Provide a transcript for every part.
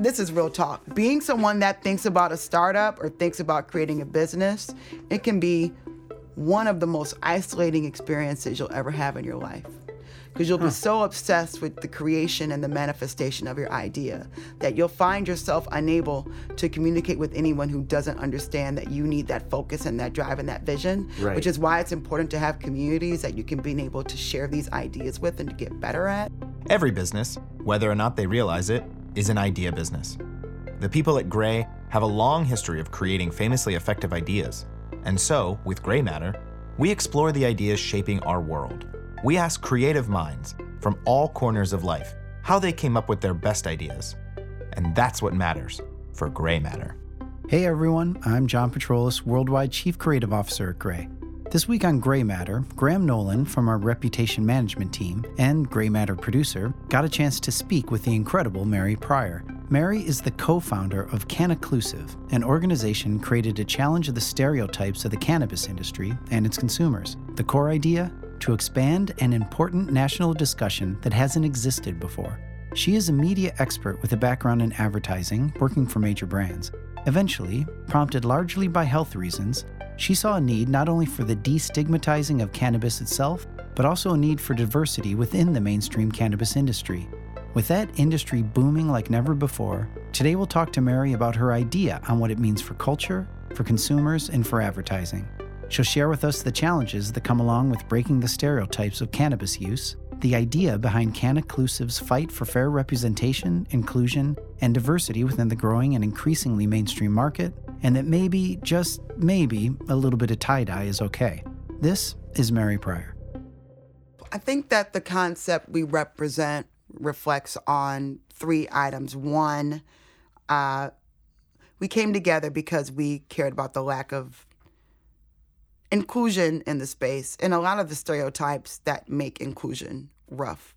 This is real talk. Being someone that thinks about a startup or thinks about creating a business, it can be one of the most isolating experiences you'll ever have in your life. Because you'll be so obsessed with the creation and the manifestation of your idea that you'll find yourself unable to communicate with anyone who doesn't understand that you need that focus and that drive and that vision. Right. Which is why it's important to have communities that you can be able to share these ideas with and to get better at. Every business, whether or not they realize it, is an idea business. The people at Grey have a long history of creating famously effective ideas. And so, with Grey Matter, we explore the ideas shaping our world. We ask creative minds from all corners of life how they came up with their best ideas. And that's what matters for Grey Matter. Hey everyone, I'm John Patroulis, Worldwide Chief Creative Officer at Grey. This week on Grey Matter, Graham Nolan from our reputation management team and Grey Matter producer got a chance to speak with the incredible Mary Pryor. Mary is the co founder of Cannaclusive, an organization created to challenge the stereotypes of the cannabis industry and its consumers. The core idea? To expand an important national discussion that hasn't existed before. She is a media expert with a background in advertising, working for major brands. Eventually, prompted largely by health reasons, she saw a need not only for the destigmatizing of cannabis itself, but also a need for diversity within the mainstream cannabis industry. With that industry booming like never before, today we'll talk to Mary about her idea on what it means for culture, for consumers, and for advertising. She'll share with us the challenges that come along with breaking the stereotypes of cannabis use, the idea behind Cannaclusive's fight for fair representation, inclusion, and diversity within the growing and increasingly mainstream market, and that maybe, just maybe, a little bit of tie dye is okay. This is Mary Pryor. I think that the concept we represent reflects on three items. One, uh, we came together because we cared about the lack of inclusion in the space and a lot of the stereotypes that make inclusion rough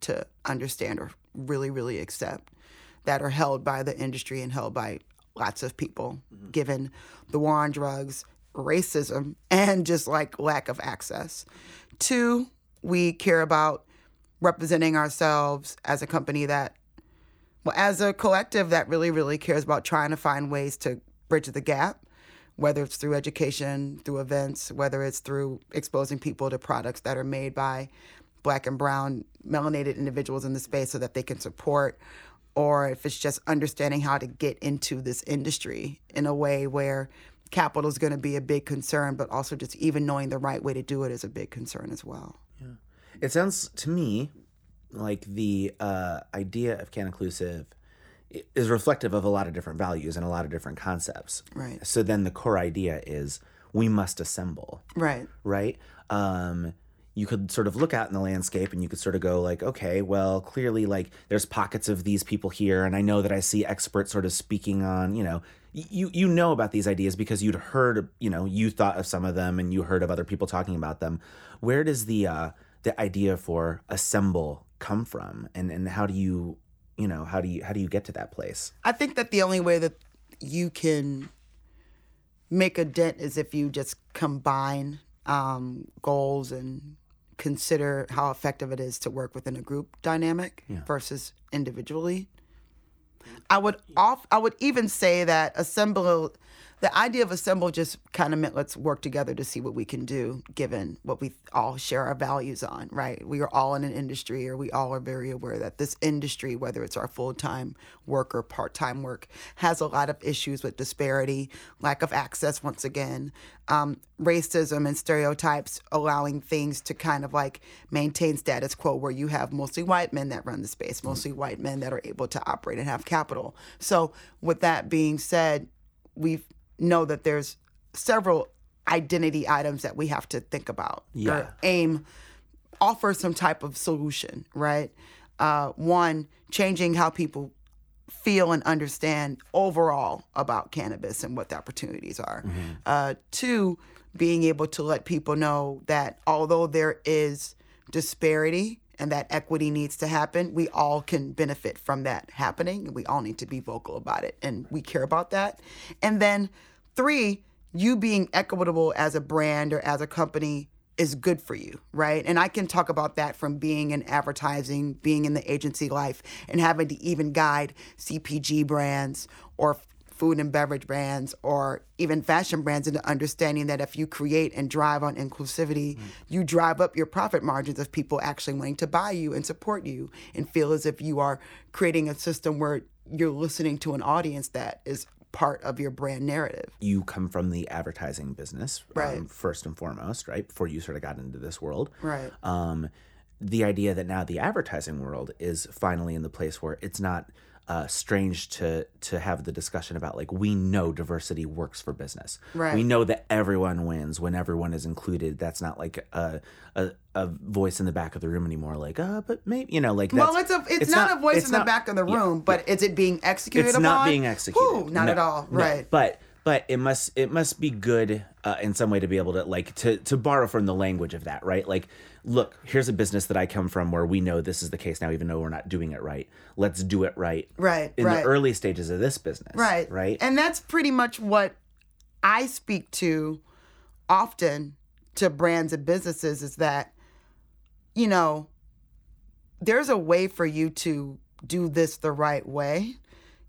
to understand or really, really accept that are held by the industry and held by lots of people, mm-hmm. given the war on drugs, racism, and just like lack of access. Two, we care about representing ourselves as a company that, well, as a collective that really, really cares about trying to find ways to bridge the gap, whether it's through education, through events, whether it's through exposing people to products that are made by black and brown melanated individuals in the space so that they can support or if it's just understanding how to get into this industry in a way where capital is going to be a big concern, but also just even knowing the right way to do it is a big concern as well. Yeah. It sounds to me like the uh, idea of Cannaclusive is reflective of a lot of different values and a lot of different concepts. Right. So then the core idea is we must assemble, Right. right? Um, you could sort of look out in the landscape and you could sort of go like, okay, well, clearly like there's pockets of these people here, and I know that I see experts sort of speaking on, you know, you you know about these ideas because you'd heard, you know, you thought of some of them and you heard of other people talking about them. Where does the uh, the idea for assemble come from, and and how do you, you know, how do you how do you get to that place? I think that the only way that you can make a dent is if you just combine um, goals and consider how effective it is to work within a group dynamic versus individually. I would off I would even say that assemble the idea of assemble just kind of meant let's work together to see what we can do given what we all share our values on, right? We are all in an industry or we all are very aware that this industry, whether it's our full-time work or part-time work, has a lot of issues with disparity, lack of access once again, um, racism and stereotypes allowing things to kind of like maintain status quo where you have mostly white men that run the space, mostly white men that are able to operate and have capital. So with that being said, we know that there's several identity items that we have to think about Yeah. or aim offer some type of solution right? Uh, one changing how people feel and understand overall about cannabis and what the opportunities are. Uh, two being able to let people know that although there is disparity and that equity needs to happen, we all can benefit from that happening. We all need to be vocal about it, and we care about that. And then three, you being equitable as a brand or as a company is good for you, right? And I can talk about that from being in advertising, being in the agency life, and having to even guide CPG brands or food and beverage brands or even fashion brands into understanding that if you create and drive on inclusivity, mm. you drive up your profit margins of people actually wanting to buy you and support you and feel as if you are creating a system where you're listening to an audience that is part of your brand narrative. You come from the advertising business, um, right? Um, first and foremost, right? Before you sort of got into this world, right? Um, the idea that now the advertising world is finally in the place where it's not uh, strange to to have the discussion about like we know diversity works for business. Right. We know that everyone wins when everyone is included. That's not like a a, a voice in the back of the room anymore. Like, uh, but maybe you know, like well, it's a it's, it's not, not, a voice in not, the back of the room, yeah, but yeah. is it being executed? It's upon? not being executed. Ooh, not no, at all. No. Right. But but it must it must be good uh, in some way to be able to like to to borrow from the language of that, right? Like look, here's a business that I come from where we know this is the case now, even though we're not doing it right. Let's do it right. Right. In right. the early stages of this business. Right. Right. And that's pretty much what I speak to often to brands and businesses is that, you know, there's a way for you to do this the right way,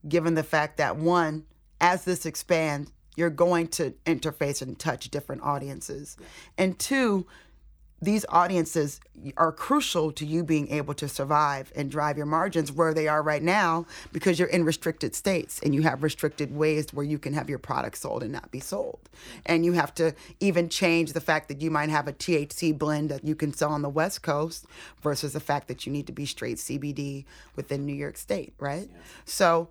given the fact that one, as this expands, you're going to interface and touch different audiences. And two, these audiences are crucial to you being able to survive and drive your margins where they are right now because you're in restricted states and you have restricted ways where you can have your product sold and not be sold. And you have to even change the fact that you might have a THC blend that you can sell on the West Coast versus the fact that you need to be straight CBD within New York State, right? Yeah. So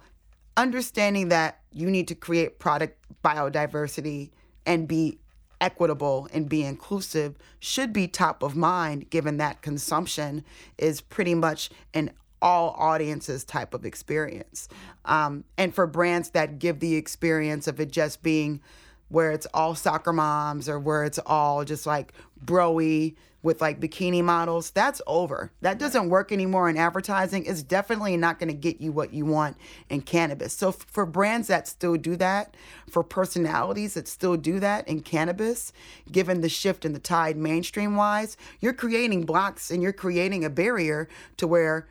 understanding that you need to create product biodiversity and be equitable and be inclusive should be top of mind given that consumption is pretty much an all audiences type of experience. Um, and for brands that give the experience of it just being where it's all soccer moms or where it's all just like broy with like bikini models, that's over. That doesn't work anymore in advertising. It's definitely not going to get you what you want in cannabis. So for brands that still do that, for personalities that still do that in cannabis, given the shift in the tide mainstream wise, you're creating blocks and you're creating a barrier to where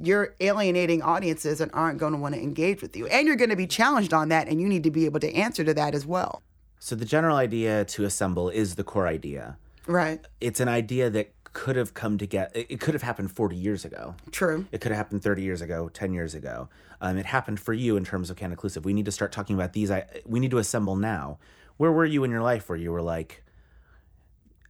you're alienating audiences and aren't going to want to engage with you. And you're going to be challenged on that and you need to be able to answer to that as well. So the general idea to assemble is the core idea. Right. It's an idea that could have come together. It could have happened 40 years ago. True. It could have happened 30 years ago, 10 years ago. Um, it happened for you in terms of Cannaclusive. We need to start talking about these. I, we need to assemble now. Where were you in your life where you were like,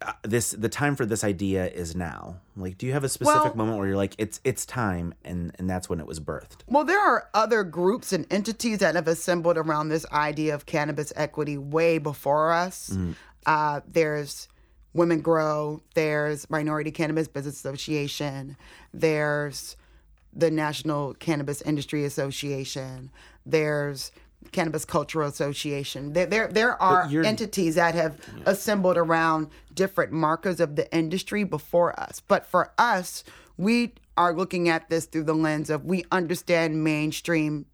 uh, this the time for this idea is now like do you have a specific well, moment where you're like it's it's time and and that's when it was birthed well there are other groups and entities that have assembled around this idea of cannabis equity way before us mm-hmm. uh, there's Women Grow, there's Minority Cannabis Business Association, there's the National Cannabis Industry Association, there's Cannabis Cultural Association. There, there, there are entities that have yeah. assembled around different markers of the industry before us. But for us, we are looking at this through the lens of we understand mainstream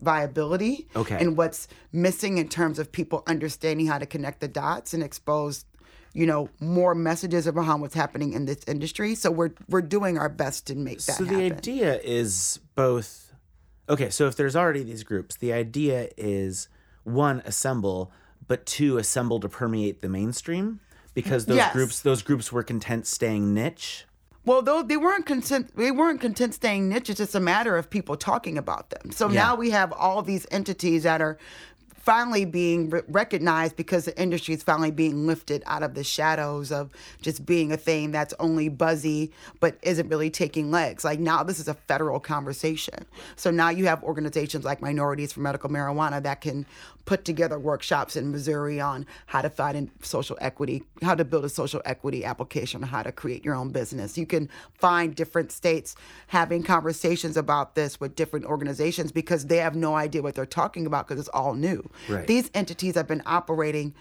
viability okay. and what's missing in terms of people understanding how to connect the dots and expose you know, more messages around what's happening in this industry. So we're we're doing our best to make that. So the happen. idea is both. Okay, so if there's already these groups, the idea is one assemble, but two assemble to permeate the mainstream because those yes. groups those groups were content staying niche. Well, though they weren't content, they weren't content staying niche. It's just a matter of people talking about them. So yeah. now we have all these entities that are finally being re- recognized because the industry is finally being lifted out of the shadows of just being a thing that's only buzzy but isn't really taking legs. Like now, this is a federal conversation. So now you have organizations like Minorities for Medical Marijuana that can put together workshops in Missouri on how to find social equity, how to build a social equity application, how to create your own business. You can find different states having conversations about this with different organizations because they have no idea what they're talking about because it's all new. Right. These entities have been operating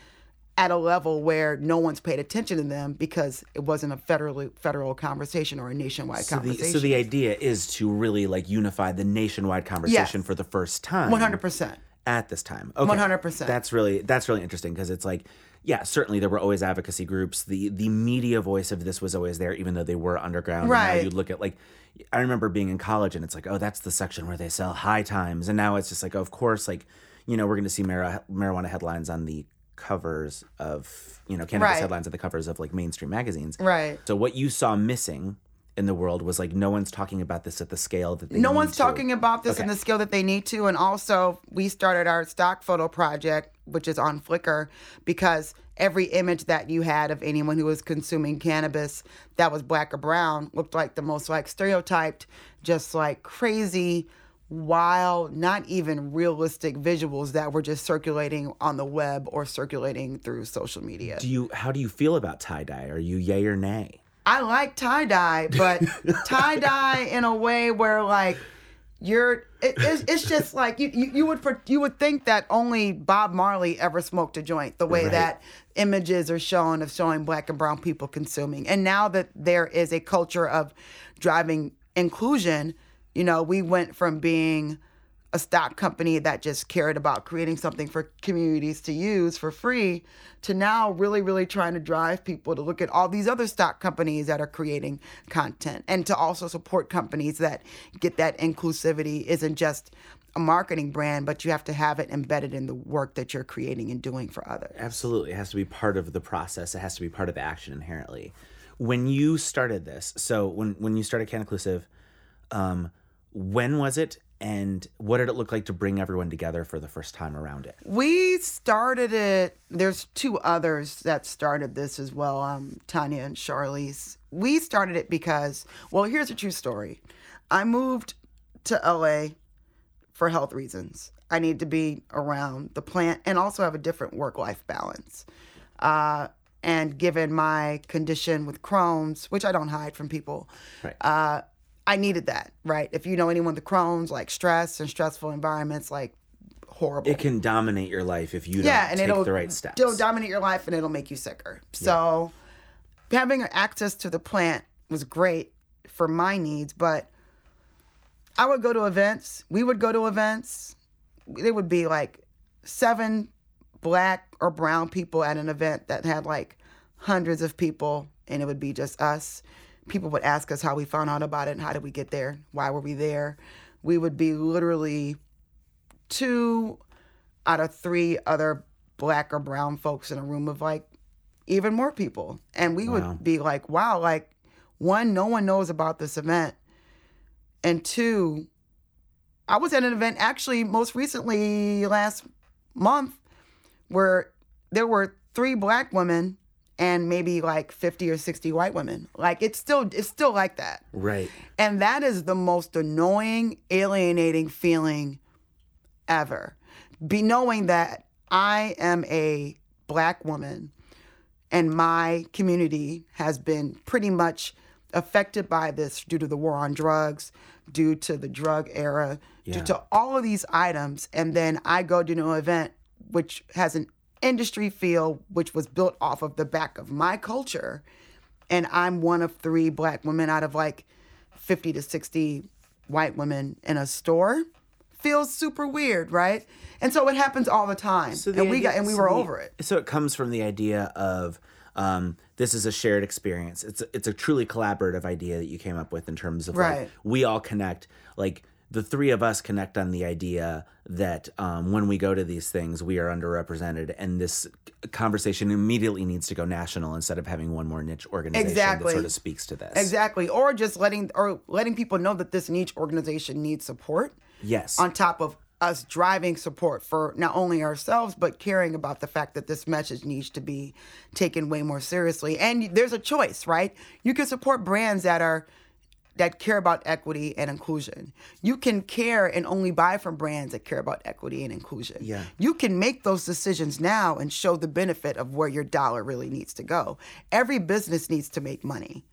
at a level where no one's paid attention to them because it wasn't a federal federal conversation or a nationwide so conversation. The, so the idea is to really like unify the nationwide conversation yes. for the first time. One hundred percent at this time. Okay. 100%. That's really that's really interesting because it's like yeah, certainly there were always advocacy groups. The the media voice of this was always there, even though they were underground. Right. you'd look at like I remember being in college and it's like, oh, that's the section where they sell high times. And now it's just like, of course, like, you know, we're gonna see mari- marijuana headlines on the covers of, you know, cannabis Right. headlines on the covers of like mainstream magazines. Right. So what you saw missing in the world was like no one's talking about this at the scale that they No one's to. talking about this in the skill that they need to. And also, we started our stock photo project, which is on Flickr, because every image that you had of anyone who was consuming cannabis that was black or brown looked like the most like stereotyped, just like crazy, wild, not even realistic visuals that were just circulating on the web or circulating through social media. Do you how do you feel about tie dye? Are you yay or nay? I like tie dye, but tie dye in a way where like you're it, it's, it's just like you, you you would for, you would think that only Bob Marley ever smoked a joint the way Right. that images are shown of showing black and brown people consuming and now that there is a culture of driving inclusion you know we went from being a stock company that just cared about creating something for communities to use for free to now really really trying to drive people to look at all these other stock companies that are creating content and to also support companies that get that inclusivity isn't just a marketing brand but you have to have it embedded in the work that you're creating and doing for others Absolutely. It has to be part of the process. It has to be part of the action inherently. When you started this, so when when you started Cannaclusive, um, when was it and what did it look like to bring everyone together for the first time around it? We started it. There's two others that started this as well. Um, Tanya and Charlize. We started it because, well, here's a true story. I moved to LA for health reasons. I need to be around the plant and also have a different work-life balance. Uh, and given my condition with Crohn's, which I don't hide from people, Right. uh, I needed that, right? If you know anyone with Crohn's, like stress and stressful environments, like horrible it can dominate your life if you don't and take it'll the right steps. It'll dominate your life and it'll make you sicker. So having access to the plant was great for my needs, but I would go to events. We would go to events. There would be like seven black or brown people at an event that had like hundreds of people, and it would be just us. People would ask us how we found out about it and how did we get there? Why were we there? We would be literally two out of three other black or brown folks in a room of like even more people. And we Wow. would be like, wow, like one, no one knows about this event. And two, I was at an event actually most recently last month where there were three black women and maybe like 50 or 60 white women. Like it's still it's still like that. right. And that is the most annoying, alienating feeling ever. Be knowing that I am a black woman and my community has been pretty much affected by this due to the war on drugs, due to the drug era, due to all of these items. And then I go to an event which has an industry feel, which was built off of the back of my culture. And I'm one of three black women out of like 50 to 60 white women in a store. Feels super weird, right? And so it happens all the time. So the and we got and we so were the- over it. So it comes from the idea of um, this is a shared experience. It's a, it's a truly collaborative idea that you came up with in terms of like Right. we all connect. Like the three of us connect on the idea that um, when we go to these things, we are underrepresented, and this conversation immediately needs to go national instead of having one more niche organization Exactly. that sort of speaks to this. Exactly. Or just letting or letting people know that this niche organization needs support Yes. on top of us driving support for not only ourselves but caring about the fact that this message needs to be taken way more seriously. And there's a choice, right? You can support brands that are that care about equity and inclusion. You can care and only buy from brands that care about equity and inclusion. Yeah. You can make those decisions now and show the benefit of where your dollar really needs to go. Every business needs to make money.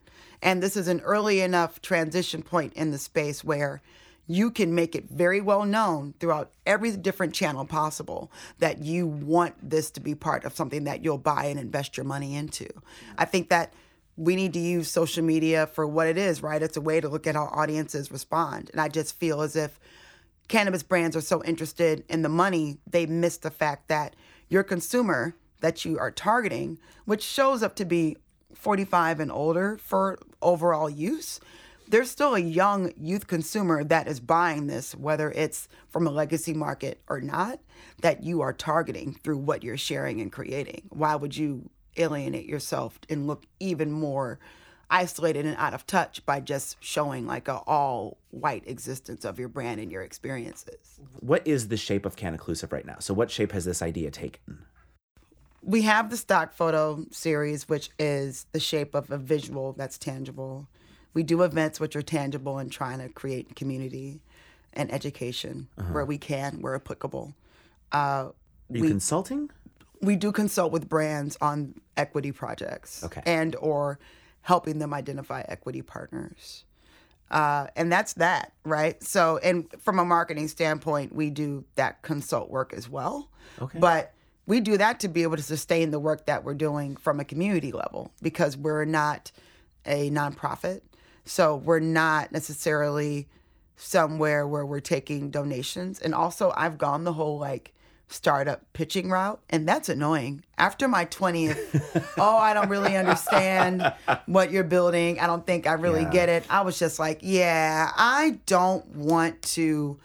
And this is an early enough transition point in the space where you can make it very well known throughout every different channel possible that you want this to be part of something that you'll buy and invest your money into. I think that we need to use social media for what it is, right? It's a way to look at how audiences respond. And I just feel as if cannabis brands are so interested in the money, they miss the fact that your consumer that you are targeting, which shows up to be 45 and older for overall use, there's still a young youth consumer that is buying this, whether it's from a legacy market or not, that you are targeting through what you're sharing and creating. Why would you alienate yourself and look even more isolated and out of touch by just showing like a all white existence of your brand and your experiences? What is the shape of Cannaclusive right now? So, what shape has this idea taken? We have the stock photo series, which is the shape of a visual that's tangible. We do events which are tangible and trying to create community and education where we can, where applicable. Uh, Are you consulting? We do consult with brands on equity projects Okay. and or helping them identify equity partners. Uh, and that's that right? So and from a marketing standpoint we do that consult work as well. Okay. but we do that to be able to sustain the work that we're doing from a community level because we're not a nonprofit. So we're not necessarily somewhere where we're taking donations. And also i've gone the whole like startup pitching route and that's annoying. After my 20th oh i don't really understand what you're building. I don't think i really Yeah. get it. I was just like yeah i don't want to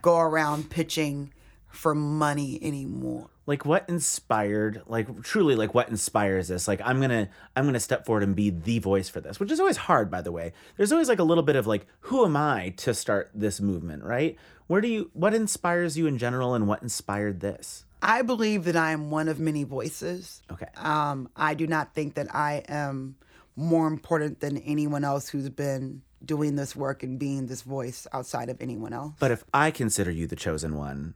go around pitching for money anymore. Like what inspired like truly like what inspires this? Like i'm gonna i'm gonna step forward and be the voice for this which is always hard by the way. There's always like a little bit of like who am i to start this movement right where do you what inspires you in general and what inspired this I believe that I am one of many voices. okay Um, I do not think that I am more important than anyone else who's been doing this work and being this voice outside of anyone else. but if i consider you the chosen one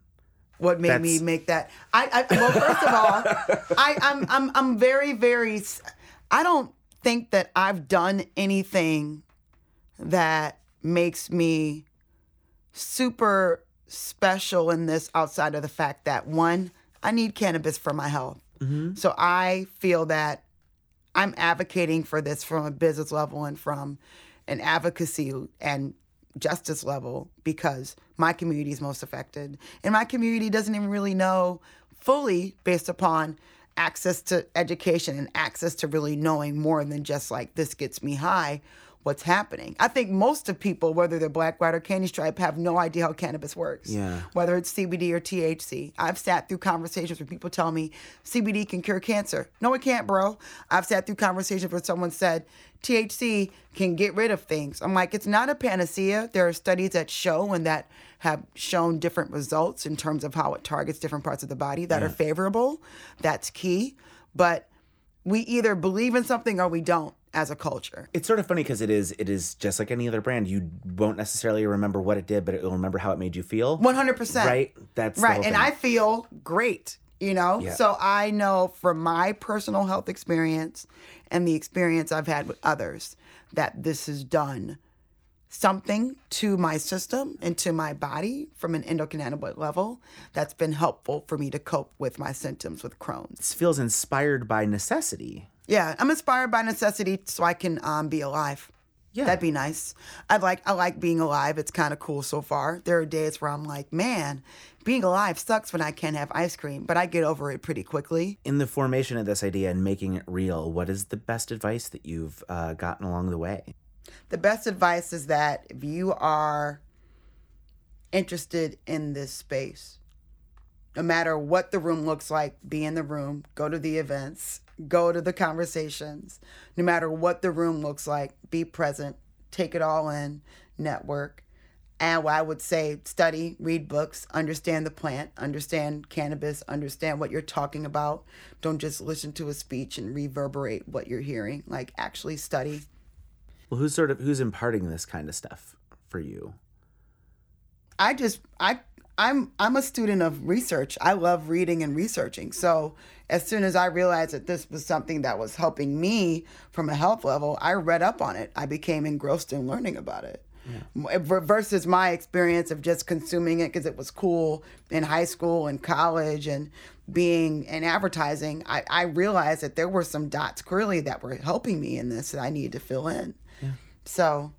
What made me make that? I, I well, first of all, I, I'm I'm I'm very very. I don't think that I've done anything that makes me super special in this outside of the fact that one, I need cannabis for my health. Mm-hmm. So I feel that I'm advocating for this from a business level and from an advocacy and justice level because my community is most affected. And my community doesn't even really know fully based upon access to education and access to really knowing more than just like this gets me high what's happening. I think most of people, whether they're black, white, or candy stripe, have no idea how cannabis works. Yeah. Whether it's CBD or THC. I've sat through conversations where people tell me CBD can cure cancer. No, it can't, bro. I've sat through conversations where someone said THC can get rid of things. I'm like, it's not a panacea. There are studies that show and that have shown different results in terms of how it targets different parts of the body that are favorable. That's key. But we either believe in something or we don't as a culture. it's sort of funny because it is it is just like any other brand you won't necessarily remember what it did but it will remember how it made you feel 100%. right that's right and i feel great you know Yeah. so i know from my personal health experience and the experience i've had with others that this has done something to my system and to my body from an endocannabinoid level that's been helpful for me to cope with my symptoms with crohn's. This feels inspired by necessity. Yeah i'm inspired by necessity so i can um, be alive. Yeah. that'd be nice. I like i like being alive. It's kind of cool so far. There are days where i'm like man being alive sucks when i can't have ice cream but i get over it pretty quickly. In the formation of this idea and making it real, what is the best advice that you've uh, gotten along the way? The best advice is that if you are interested in this space, no matter what the room looks like, be in the room, go to the events, go to the conversations. No matter what the room looks like, be present, take it all in, network. And I would say, study, read books, understand the plant, understand cannabis, understand what you're talking about. Don't just listen to a speech and reverberate what you're hearing. Like, actually study, Well, who's sort of who's imparting this kind of stuff for you? I just I I'm I'm a student of research. I love reading and researching. So as soon as I realized that this was something that was helping me from a health level, I read up on it. I became engrossed in learning about it. V- Versus my experience of just consuming it because it was cool in high school and college and being in advertising, I, I realized that there were some dots clearly that were helping me in this that I needed to fill in. So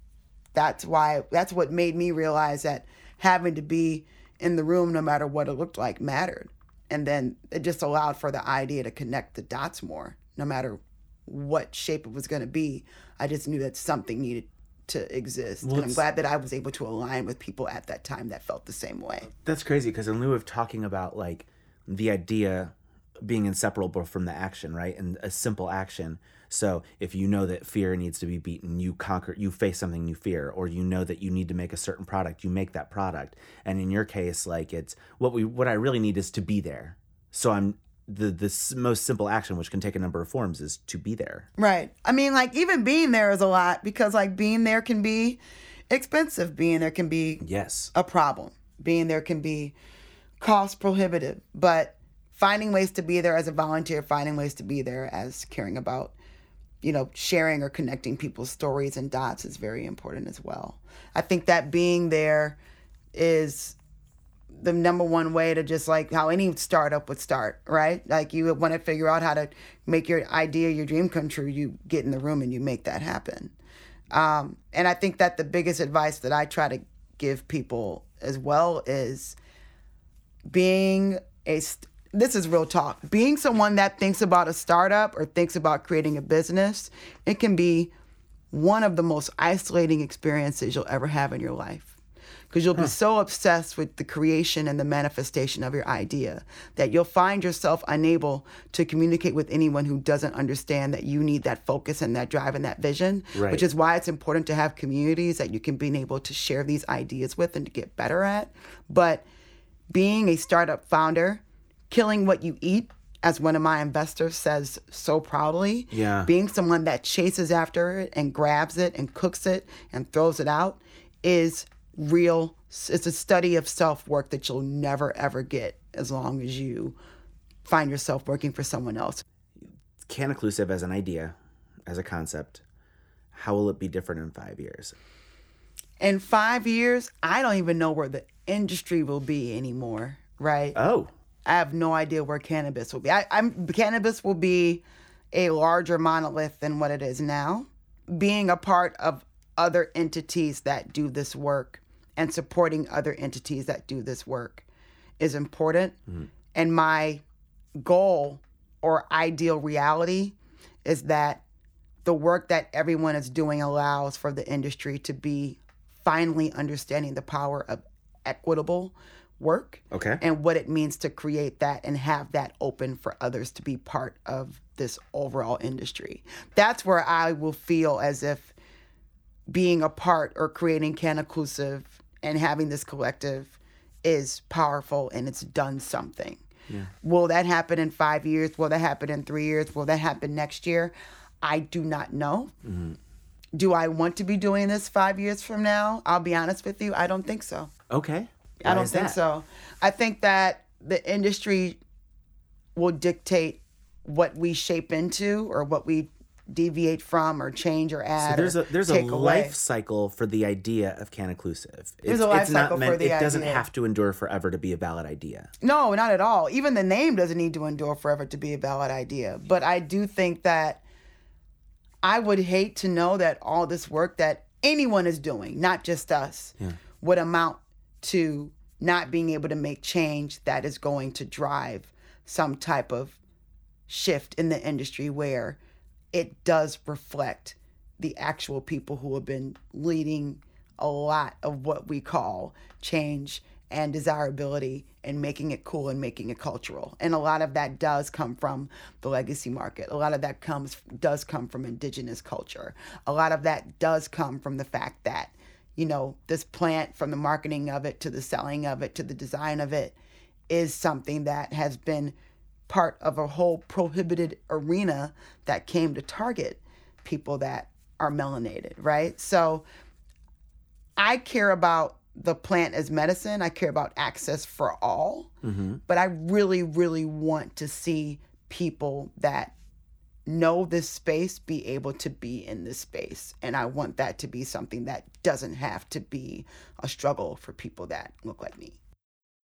that's why that's what made me realize that having to be in the room no matter what it looked like mattered And then it just allowed for the idea to connect the dots more, no matter what shape it was going to be. I just knew that something needed to exist. and I'm glad that I was able to align with people at that time that felt the same way. That's crazy because in lieu of talking about like the idea being inseparable from the action, right? And a simple action. So if you know that fear needs to be beaten, you conquer, you face something you fear, or you know that you need to make a certain product, you make that product. And in your case, like it's what we, what I really need is to be there. So I'm the the most simple action, which can take a number of forms, is to be there. Right. I mean, like even being there is a lot because like being there can be expensive. Being there can be Yes. a problem. Being there can be cost prohibitive, but finding ways to be there as a volunteer, finding ways to be there as caring about, you know, sharing or connecting people's stories and dots is very important as well. I think that being there is the number one way to just like how any startup would start, right? Like you want to figure out how to make your idea, your dream come true. You get in the room and you make that happen. Um, and I think that the biggest advice that I try to give people as well is being a this is real talk. Being someone that thinks about a startup or thinks about creating a business it can be one of the most isolating experiences you'll ever have in your life. Because you'll be so obsessed with the creation and the manifestation of your idea that you'll find yourself unable to communicate with anyone who doesn't understand that you need that focus and that drive and that vision Right. which is why it's important to have communities that you can be able to share these ideas with and to get better at. But being a startup founder, killing what you eat, as one of my investors says so proudly. Yeah. Being someone that chases after it and grabs it and cooks it and throws it out is real. It's a study of self work that you'll never ever get as long as you find yourself working for someone else. Cannaclusive as an idea, as a concept, how will it be different in five years? In five years, I don't even know where the industry will be anymore, right? Oh, I have no idea where cannabis will be. I, I'm cannabis will be a larger monolith than what it is now. Being a part of other entities that do this work and supporting other entities that do this work is important. Mm-hmm. And my goal or ideal reality is that the work that everyone is doing allows for the industry to be finally understanding the power of equitable work Okay. and what it means to create that and have that open for others to be part of this overall industry. That's where I will feel as if being a part or creating Cannaclusive and having this collective is powerful and it's done something. Will that happen in five years? Will that happen in three years? Will that happen next year? I do not know. Mm-hmm. Do I want to be doing this five years from now? I'll be honest with you. I don't think so. okay. I don't think that? so. I think that the industry will dictate what we shape into or what we deviate from or change or add. So there's a there's a away. life cycle for the idea of Cannaclusive. It's, a life it's not cycle meant, for the It doesn't have to endure forever to be a valid idea. No, not at all. Even the name doesn't need to endure forever to be a valid idea. But I do think that I would hate to know that all this work that anyone is doing, not just us, would amount to not being able to make change that is going to drive some type of shift in the industry where it does reflect the actual people who have been leading a lot of what we call change and desirability and making it cool and making it cultural. And a lot of that does come from the legacy market. A lot of that comes does come from indigenous culture. A lot of that does come from the fact that, you know, this plant from the marketing of it to the selling of it to the design of it is something that has been part of a whole prohibited arena that came to target people that are melanated, right? So I care about the plant as medicine. I care about access for all. Mm-hmm. But I really, really want to see people that know this space be able to be in this space. And I want that to be something that doesn't have to be a struggle for people that look like me.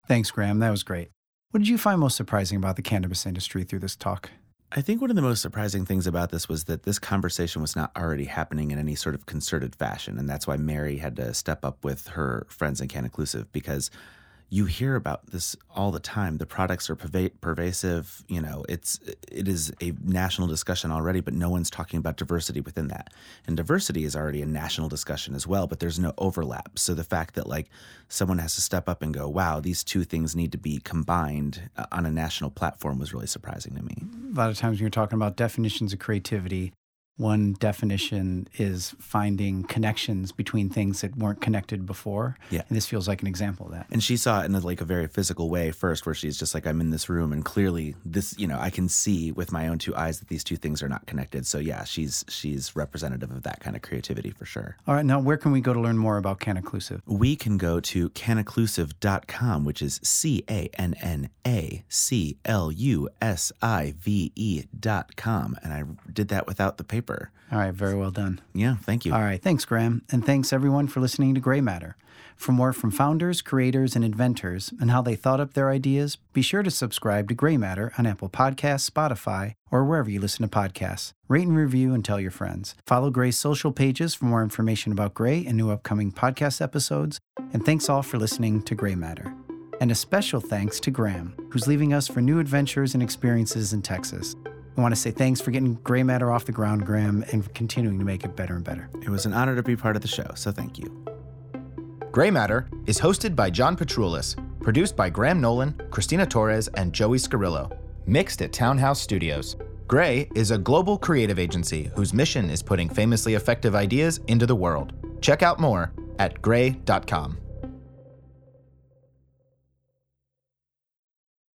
Thanks, Graham. That was great. What did you find most surprising about the cannabis industry through this talk? I think one of the most surprising things about this was that this conversation was not already happening in any sort of concerted fashion. And that's why Mary had to step up with her friends in Cannaclusive because you hear about this all the time. The products are perva- pervasive. You know, it's it is a national discussion already, but no one's talking about diversity within that. And diversity is already a national discussion as well, but there's no overlap. So the fact that like someone has to step up and go, "Wow, these two things need to be combined uh, on a national platform," was really surprising to me. A lot of times when you're talking about definitions of creativity, one definition is finding connections between things that weren't connected before. Yeah. And this feels like an example of that. And she saw it in a, like a very physical way first, where she's just like, I'm in this room, and clearly this, you know, I can see with my own two eyes that these two things are not connected. So yeah, she's she's representative of that kind of creativity for sure. All right, now where can we go to learn more about Cannaclusive? We can go to cannaclusive.com, which is C A N N A C L U S I V E dot com. And I did that without the paper. All right, very well done. Yeah, thank you. All right, thanks, Graham. And thanks everyone for listening to Grey Matter. For more from founders, creators, and inventors and how they thought up their ideas, be sure to subscribe to Grey Matter on Apple Podcasts, Spotify, or wherever you listen to podcasts. Rate and review and tell your friends. Follow Grey's social pages for more information about Grey and new upcoming podcast episodes. And thanks all for listening to Grey Matter. And a special thanks to Graham, who's leaving us for new adventures and experiences in Texas. I want to say thanks for getting Grey Matter off the ground, Graham, and continuing to make it better and better. It was an honor to be part of the show, so thank you. Grey Matter is hosted by John Patroulis, produced by Graham Nolan, Christina Torres, and Joey Scarillo, mixed at Townhouse Studios. Grey is a global creative agency whose mission is putting famously effective ideas into the world. Check out more at grey.com.